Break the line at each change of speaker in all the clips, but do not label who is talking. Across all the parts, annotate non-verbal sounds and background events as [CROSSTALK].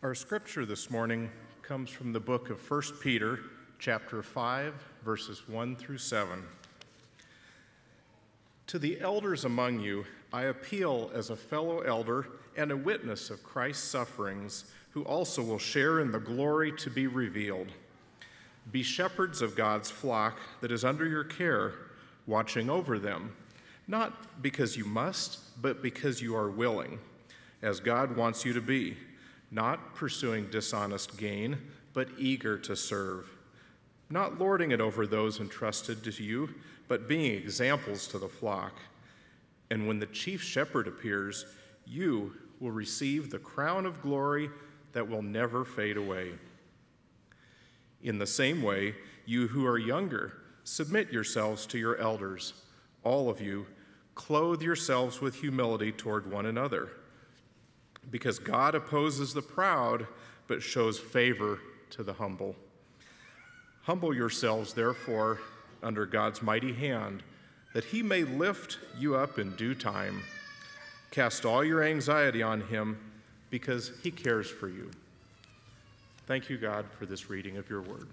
Our scripture this morning comes from the book of 1 Peter, chapter 5, verses 1 through 7. To the elders among you, I appeal as a fellow elder and a witness of Christ's sufferings, who also will share in the glory to be revealed. Be shepherds of God's flock that is under your care, watching over them, not because you must, but because you are willing, as God wants you to be, not pursuing dishonest gain, but eager to serve, not lording it over those entrusted to you, but being examples to the flock. And when the chief shepherd appears, you will receive the crown of glory that will never fade away. In the same way, you who are younger, submit yourselves to your elders. All of you, clothe yourselves with humility toward one another. Because God opposes the proud, but shows favor to the humble. Humble yourselves, therefore, under God's mighty hand, that he may lift you up in due time. Cast all your anxiety on him, because he cares for you. Thank you, God, for this reading of your word.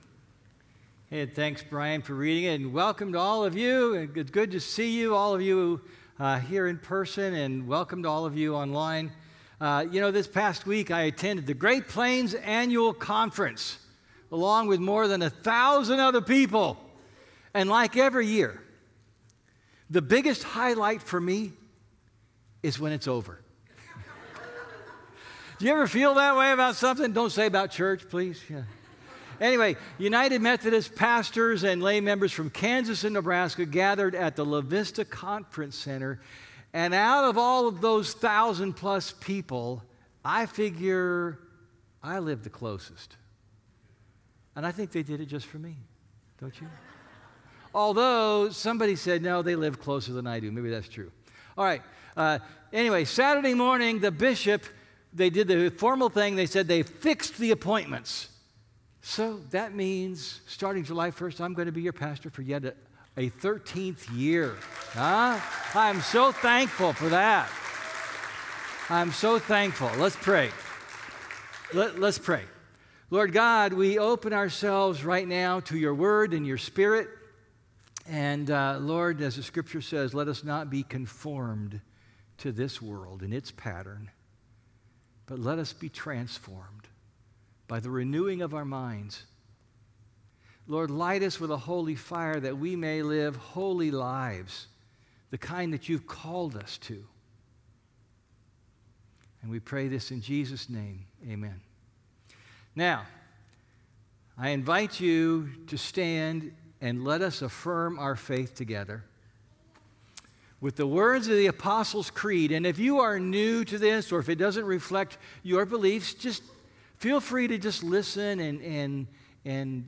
Hey, thanks, Brian, for reading it. And welcome to all of you. It's good to see you, all of you uh, here in person, and welcome to all of you online. Uh, you know, this past week I attended the Great Plains Annual Conference along with more than a thousand other people. And like every year, the biggest highlight for me is when it's over. [LAUGHS] Do you ever feel that way about something? Don't say about church, please. Yeah. Anyway, United Methodist pastors and lay members from Kansas and Nebraska gathered at the La Vista Conference Center. And out of all of those thousand plus people, I figure I live the closest. And I think they did it just for me, don't you? [LAUGHS] Although somebody said, no, they live closer than I do. Maybe that's true. All right. Uh, anyway, Saturday morning, the bishop they did the formal thing. They said they fixed the appointments. So that means starting July 1st, I'm going to be your pastor for yet a, a 13th year. Huh? I'm so thankful for that. I'm so thankful. Let's pray. Let, us pray. Lord God, we open ourselves right now to your word and your spirit. And uh, Lord, as the scripture says, let us not be conformed to this world and its pattern but let us be transformed by the renewing of our minds. Lord, light us with a holy fire that we may live holy lives, the kind that you've called us to. And we pray this in Jesus' name. Amen. Now, I invite you to stand and let us affirm our faith together with the words of the Apostles' Creed. And if you are new to this or if it doesn't reflect your beliefs, just feel free to just listen and, and, and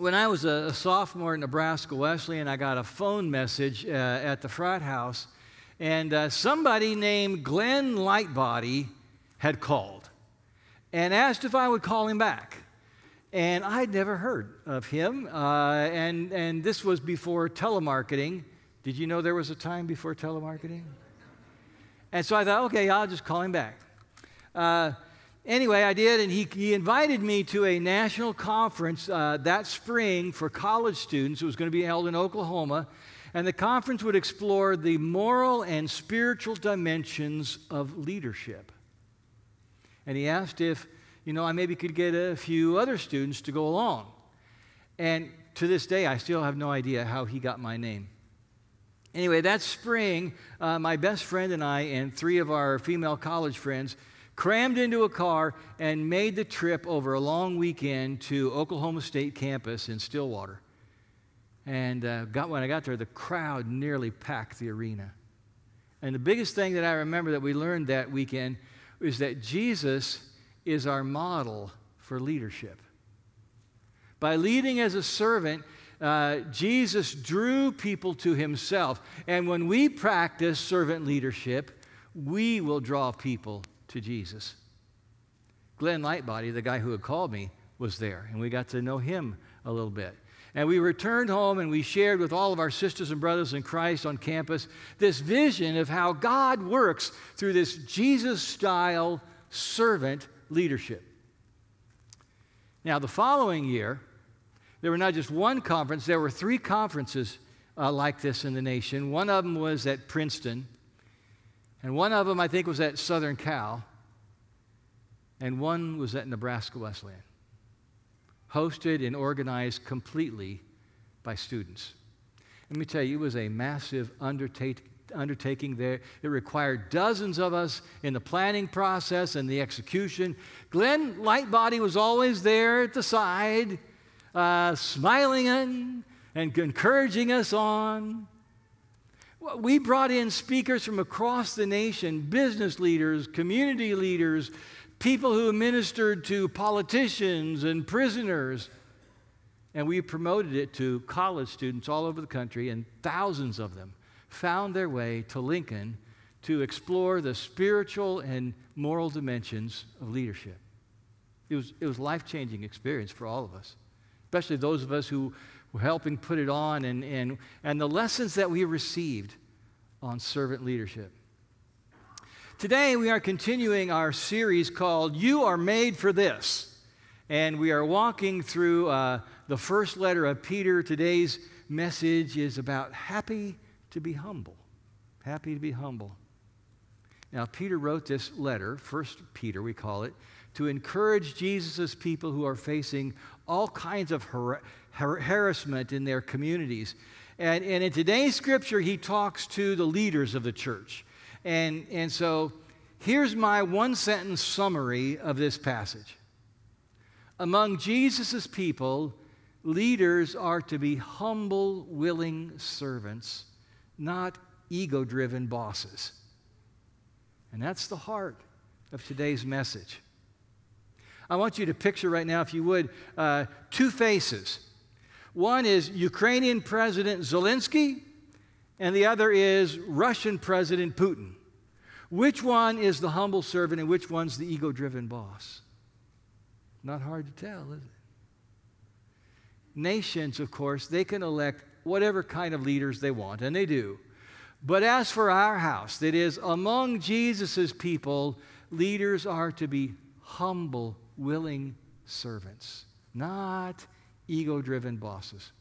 When I was a, sophomore at Nebraska Wesleyan, I got a phone message uh, at the frat house, and uh, somebody named Glenn Lightbody had called and asked if I would call him back. And I'd never heard of him, uh, and, and this was before telemarketing. Did you know there was a time before telemarketing? And so I thought, okay, I'll just call him back. Anyway, I did, and he, he invited me to a national conference uh, that spring for college students. It was going to be held in Oklahoma. And the conference would explore the moral and spiritual dimensions of leadership. And he asked if, you know, I maybe could get a few other students to go along. And to this day, I still have no idea how he got my name. Anyway, that spring, uh, my best friend and I, and three of our female college friends, crammed into a car and made the trip over a long weekend to Oklahoma State campus in Stillwater. And uh, got, when I got there, the crowd nearly packed the arena. And the biggest thing that I remember that we learned that weekend is that Jesus is our model for leadership. By leading as a servant, uh, Jesus drew people to himself. And when we practice servant leadership, we will draw people to Jesus. Glenn Lightbody, the guy who had called me, was there, and we got to know him a little bit. And we returned home and we shared with all of our sisters and brothers in Christ on campus this vision of how God works through this Jesus style servant leadership. Now, the following year, there were not just one conference, there were three conferences uh, like this in the nation. One of them was at Princeton, and one of them, I think, was at Southern Cal, and one was at Nebraska Wesleyan hosted and organized completely by students. Let me tell you, it was a massive undertake, undertaking there. It required dozens of us in the planning process and the execution. Glenn Lightbody was always there at the side, uh, smiling and, and encouraging us on. We brought in speakers from across the nation, business leaders, community leaders, people who ministered to politicians and prisoners. And we promoted it to college students all over the country, and thousands of them found their way to Lincoln to explore the spiritual and moral dimensions of leadership. It was, it was a life changing experience for all of us, especially those of us who helping put it on and, and, and the lessons that we received on servant leadership. Today, we are continuing our series called You Are Made for This. And we are walking through uh, the first letter of Peter. Today's message is about happy to be humble. Happy to be humble. Now, Peter wrote this letter, First Peter, we call it, to encourage Jesus' people who are facing all kinds of har- har- harassment in their communities. And, and in today's scripture, he talks to the leaders of the church. And, and so here's my one sentence summary of this passage. Among Jesus' people, leaders are to be humble, willing servants, not ego driven bosses. And that's the heart of today's message. I want you to picture right now, if you would, uh, two faces. One is Ukrainian President Zelensky, and the other is Russian President Putin. Which one is the humble servant and which one's the ego driven boss? Not hard to tell, is it? Nations, of course, they can elect whatever kind of leaders they want, and they do. But as for our house, that is, among Jesus' people, leaders are to be humble, willing servants, not ego driven bosses.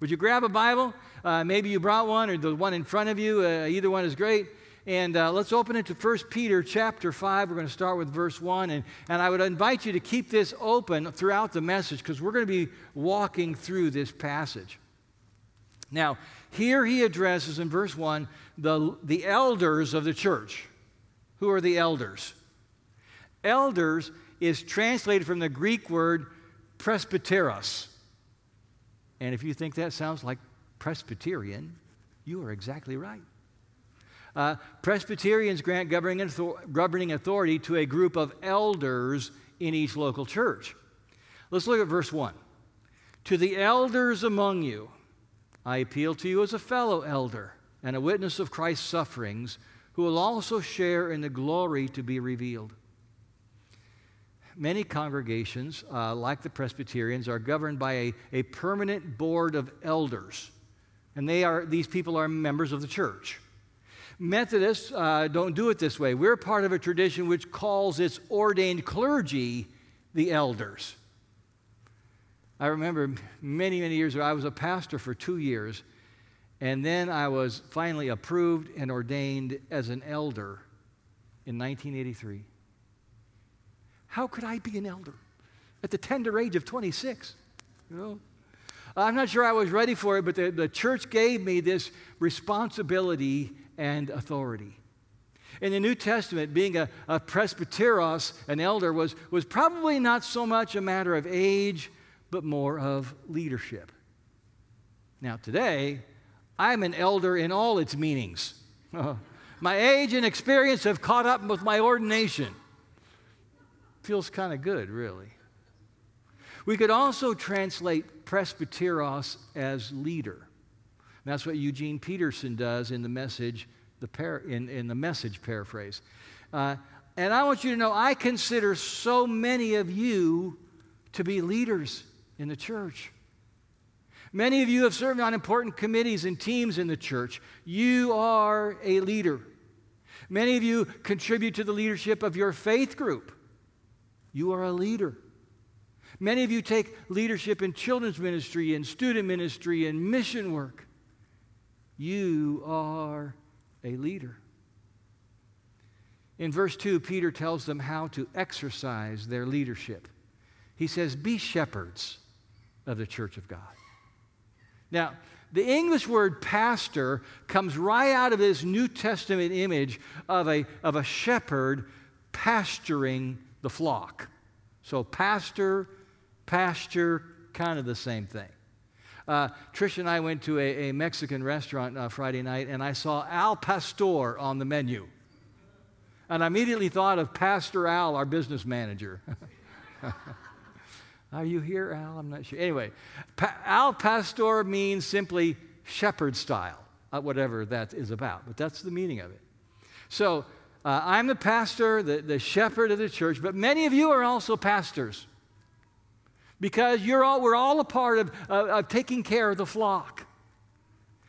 Would you grab a Bible? Uh, maybe you brought one or the one in front of you. Uh, either one is great. And uh, let's open it to 1 Peter chapter 5. We're going to start with verse 1. And, and I would invite you to keep this open throughout the message because we're going to be walking through this passage. Now, here he addresses in verse 1 the, the elders of the church. Who are the elders? Elders is translated from the Greek word presbyteros. And if you think that sounds like Presbyterian, you are exactly right. Uh, Presbyterians grant governing, authority to a group of elders in each local church. Let's look at verse 1. To the elders among you, I appeal to you as a fellow elder and a witness of Christ's sufferings, who will also share in the glory to be revealed. Many congregations, uh, like the Presbyterians, are governed by a, a permanent board of elders, and they are, these people are members of the church. Methodists uh, don't do it this way. We're part of a tradition which calls its ordained clergy the elders. I remember many, many years ago, I was a pastor for two years, and then I was finally approved and ordained as an elder in 1983. How could I be an elder at the tender age of 26? You know? I'm not sure I was ready for it, but the, the church gave me this responsibility and authority. In the New Testament, being a, a presbyteros, an elder, was, was probably not so much a matter of age, but more of leadership. Now, today, I'm an elder in all its meanings. [LAUGHS] my age and experience have caught up with my ordination. Feels kind of good, really. We could also translate presbyteros as leader. that's what Eugene Peterson does in the message, the par- in, in the message paraphrase. Uh, and I want you to know I consider so many of you to be leaders in the church. Many of you have served on important committees and teams in the church. You are a leader. Many of you contribute to the leadership of your faith group. You are a leader. Many of you take leadership in children's ministry and student ministry and mission work. You are a leader. In verse 2, Peter tells them how to exercise their leadership. He says, Be shepherds of the church of God. Now, the English word pastor comes right out of this New Testament image of a, of a shepherd pasturing the flock. So, pastor, pasture, kind of the same thing. Uh, Trish and I went to a, a Mexican restaurant uh, Friday night, and I saw Al Pastor on the menu. And I immediately thought of Pastor Al, our business manager. [LAUGHS] Are you here, Al? I'm not sure. Anyway, pa- Al Pastor means simply shepherd style, uh, whatever that is about, but that's the meaning of it. So uh, I'm the pastor, the, the shepherd of the church, but many of you are also pastors because you're all, we're all a part of, of, of taking care of the flock.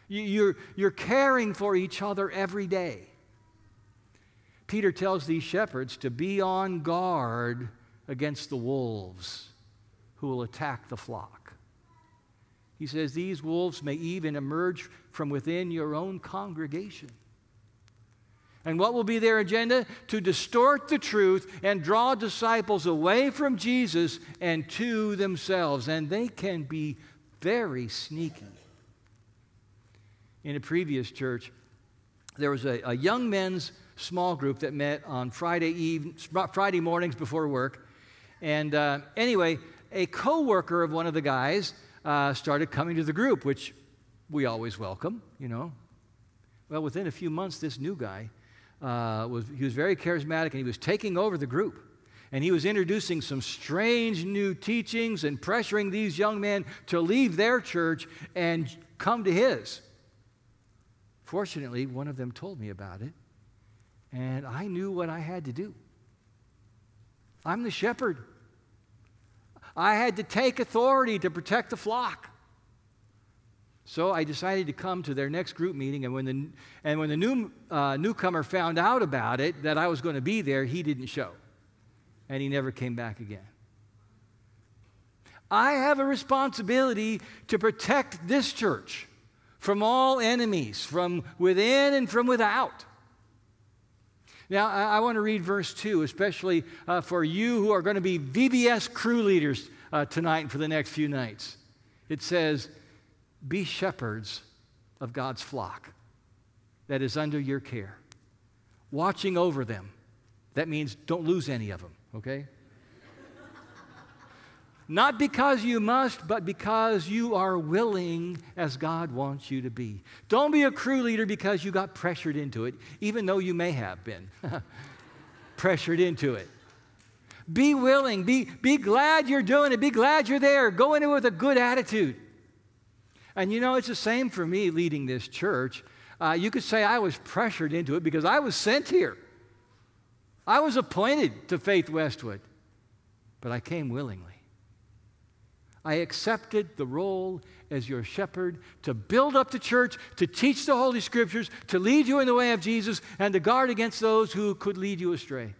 You, you're, you're caring for each other every day. Peter tells these shepherds to be on guard against the wolves who will attack the flock. He says these wolves may even emerge from within your own congregation. And what will be their agenda? To distort the truth and draw disciples away from Jesus and to themselves. And they can be very sneaky. In a previous church, there was a, a young men's small group that met on Friday, eve, Friday mornings before work. And uh, anyway, a co worker of one of the guys uh, started coming to the group, which we always welcome, you know. Well, within a few months, this new guy uh, was, he was very charismatic and he was taking over the group. And he was introducing some strange new teachings and pressuring these young men to leave their church and come to his. Fortunately, one of them told me about it, and I knew what I had to do. I'm the shepherd. I had to take authority to protect the flock. So I decided to come to their next group meeting, and when the, and when the new, uh, newcomer found out about it, that I was going to be there, he didn't show. And he never came back again. I have a responsibility to protect this church from all enemies, from within and from without. Now, I, I want to read verse 2, especially uh, for you who are going to be VBS crew leaders uh, tonight and for the next few nights. It says, be shepherds of God's flock that is under your care, watching over them. That means don't lose any of them, okay? [LAUGHS] Not because you must, but because you are willing as God wants you to be. Don't be a crew leader because you got pressured into it, even though you may have been [LAUGHS] pressured into it. Be willing, be, be glad you're doing it, be glad you're there. Go in it with a good attitude. And you know, it's the same for me leading this church. Uh, you could say I was pressured into it because I was sent here. I was appointed to Faith Westwood, but I came willingly. I accepted the role as your shepherd to build up the church, to teach the Holy Scriptures, to lead you in the way of Jesus, and to guard against those who could lead you astray.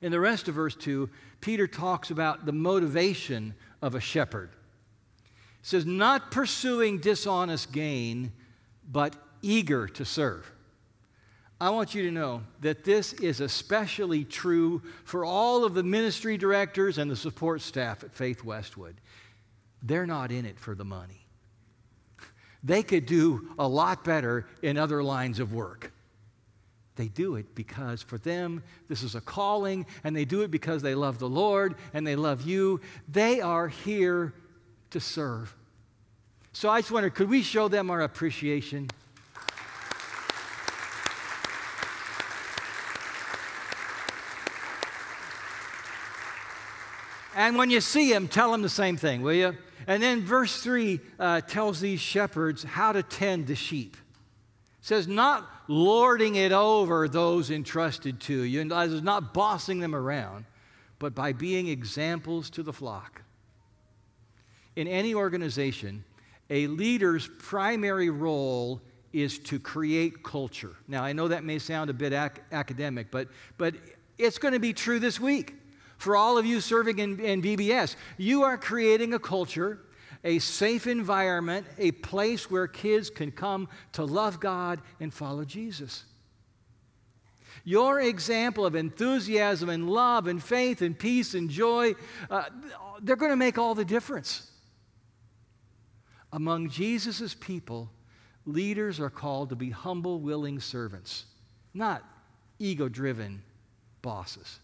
In the rest of verse 2, Peter talks about the motivation of a shepherd. It says, not pursuing dishonest gain, but eager to serve. I want you to know that this is especially true for all of the ministry directors and the support staff at Faith Westwood. they're not in it for the money. They could do a lot better in other lines of work. They do it because for them, this is a calling, and they do it because they love the Lord and they love you. They are here to serve. So I just wonder could we show them our appreciation? And when you see them, tell them the same thing, will you? And then verse 3 uh, tells these shepherds how to tend the sheep. It says, not lording it over those entrusted to you, and not bossing them around, but by being examples to the flock. In any organization, a leader's primary role is to create culture. Now, I know that may sound a bit ac- academic, but, but it's going to be true this week. For all of you serving in, in VBS, you are creating a culture, a safe environment, a place where kids can come to love God and follow Jesus. Your example of enthusiasm and love and faith and peace and joy, uh, they're going to make all the difference. Among Jesus' people, leaders are called to be humble, willing servants, not ego driven bosses.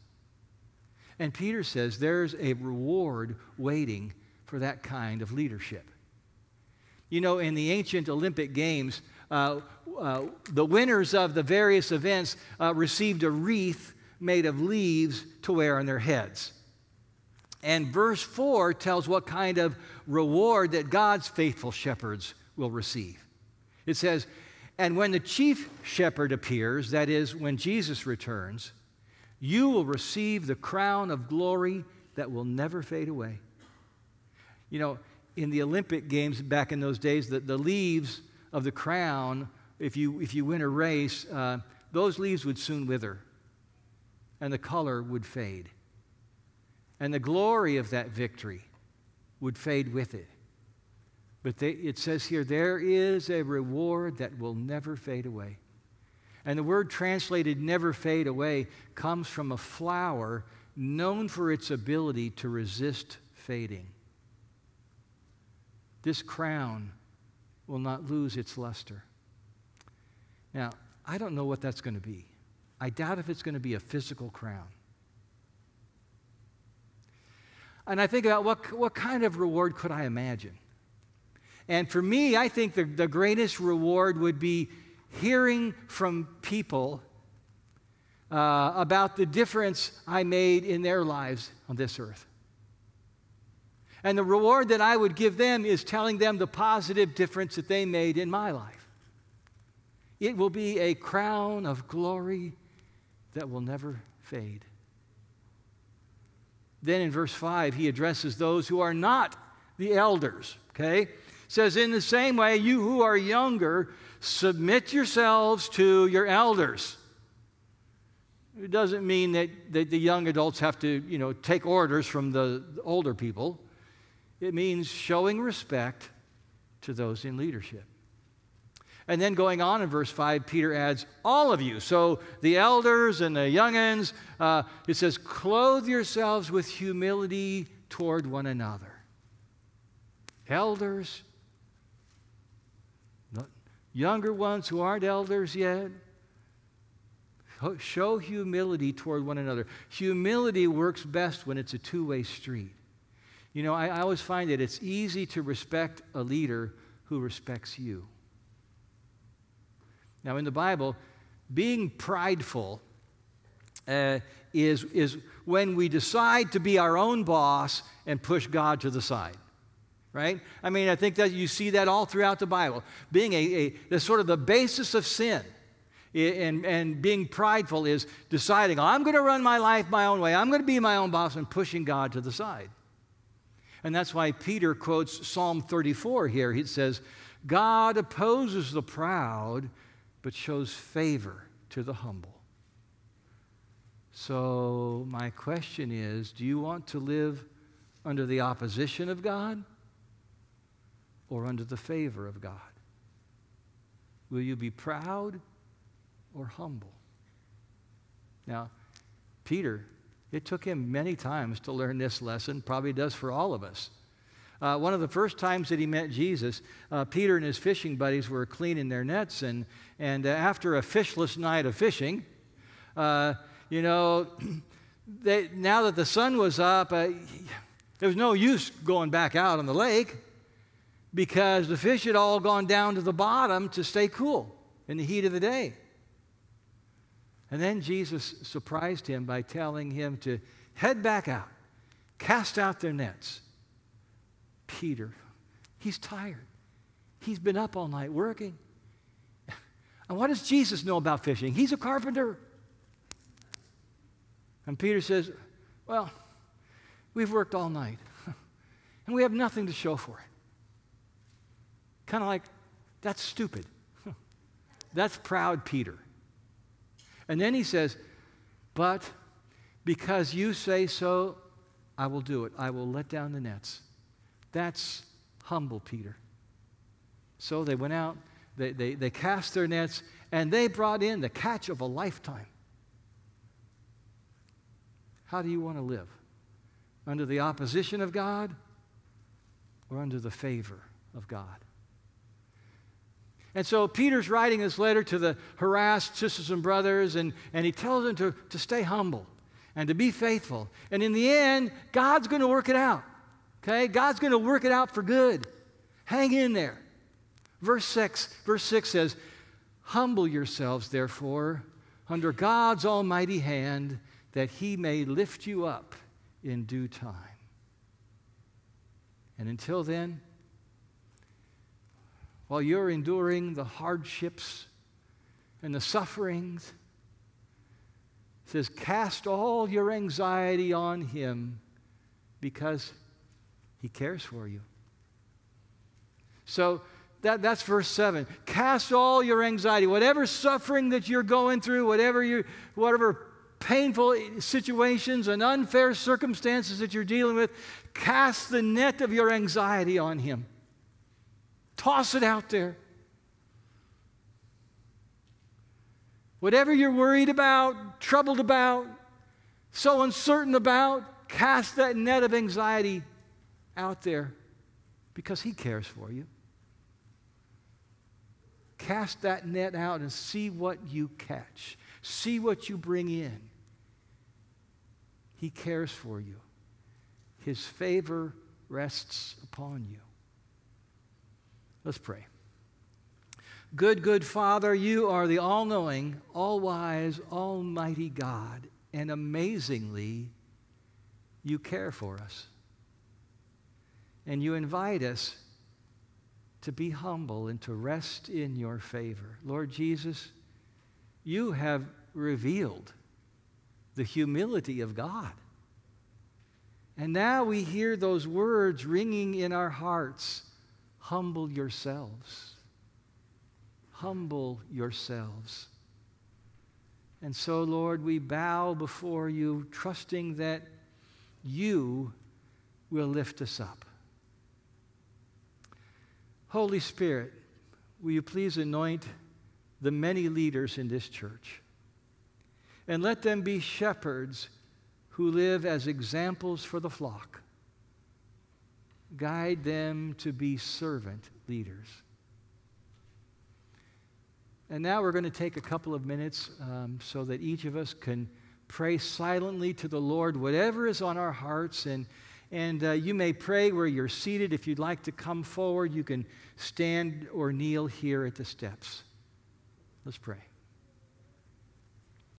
And Peter says there's a reward waiting for that kind of leadership. You know, in the ancient Olympic Games, uh, uh, the winners of the various events uh, received a wreath made of leaves to wear on their heads. And verse 4 tells what kind of reward that God's faithful shepherds will receive. It says, And when the chief shepherd appears, that is, when Jesus returns, you will receive the crown of glory that will never fade away. You know, in the Olympic Games back in those days, the, the leaves of the crown, if you, if you win a race, uh, those leaves would soon wither and the color would fade. And the glory of that victory would fade with it. But they, it says here, there is a reward that will never fade away. And the word translated never fade away comes from a flower known for its ability to resist fading. This crown will not lose its luster. Now, I don't know what that's going to be. I doubt if it's going to be a physical crown. And I think about what, what kind of reward could I imagine? And for me, I think the, the greatest reward would be hearing from people uh, about the difference I made in their lives on this earth. And the reward that I would give them is telling them the positive difference that they made in my life. It will be a crown of glory that will never fade. Then in verse 5, he addresses those who are not the elders, okay? Says, in the same way, you who are younger, submit yourselves to your elders. It doesn't mean that, that the young adults have to, you know, take orders from the older people. It means showing respect to those in leadership. And then going on in verse 5, Peter adds, all of you. So the elders and the youngins, uh, it says, clothe yourselves with humility toward one another. Elders, younger ones who aren't elders yet, show humility toward one another. Humility works best when it's a two way street. You know, I, I, always find that it's easy to respect a leader who respects you. Now, in the Bible, being prideful uh, is, is when we decide to be our own boss and push God to the side right? I mean, I think that you see that all throughout the Bible. Being a, a the sort of the basis of sin and, and being prideful is deciding, I'm going to run my life my own way. I'm going to be my own boss and pushing God to the side. And that's why Peter quotes Psalm 34 here. He says, God opposes the proud, but shows favor to the humble. So, my question is do you want to live under the opposition of God? or under the favor of God? Will you be proud or humble? Now, Peter, it took him many times to learn this lesson, probably does for all of us. Uh, one of the first times that he met Jesus, uh, Peter and his fishing buddies were cleaning their nets, and, and uh, after a fishless night of fishing, uh, you know, [CLEARS THROAT] they, now that the sun was up, uh, there was no use going back out on the lake because the fish had all gone down to the bottom to stay cool in the heat of the day. And then Jesus surprised him by telling him to head back out, cast out their nets. Peter, he's tired. He's been up all night working. And what does Jesus know about fishing? He's a carpenter. And Peter says, Well, we've worked all night, [LAUGHS] and we have nothing to show for it. Kind of like, that's stupid. [LAUGHS] that's proud Peter. And then he says, But because you say so, I will do it. I will let down the nets. That's humble Peter. So they went out, they, they, they cast their nets, and they brought in the catch of a lifetime. How do you want to live? Under the opposition of God or under the favor of God? And so Peter's writing this letter to the harassed sisters and brothers, and, and he tells them to, to stay humble and to be faithful. And in the end, God's going to work it out. Okay? God's going to work it out for good. Hang in there. Verse 6, verse 6 says, Humble yourselves, therefore, under God's almighty hand, that he may lift you up in due time. And until then, while you're enduring the hardships and the sufferings, it says, Cast all your anxiety on him because he cares for you. So that, that's verse 7. Cast all your anxiety, whatever suffering that you're going through, whatever, you, whatever painful situations and unfair circumstances that you're dealing with, cast the net of your anxiety on him. Toss it out there. Whatever you're worried about, troubled about, so uncertain about, cast that net of anxiety out there because He cares for you. Cast that net out and see what you catch, see what you bring in. He cares for you, His favor rests upon you. Let's pray. Good, good Father, you are the all knowing, all wise, almighty God, and amazingly, you care for us. And you invite us to be humble and to rest in your favor. Lord Jesus, you have revealed the humility of God. And now we hear those words ringing in our hearts humble yourselves. Humble yourselves. And so, Lord, we bow before you, trusting that you will lift us up. Holy Spirit, will you please anoint the many leaders in this church? And let them be shepherds who live as examples for the flock. Guide them to be servant leaders. And now we're going to take a couple of minutes um, so that each of us can pray silently to the Lord, whatever is on our hearts. And and uh, you may pray where you're seated. If you'd like to come forward, you can stand or kneel here at the steps. Let's pray.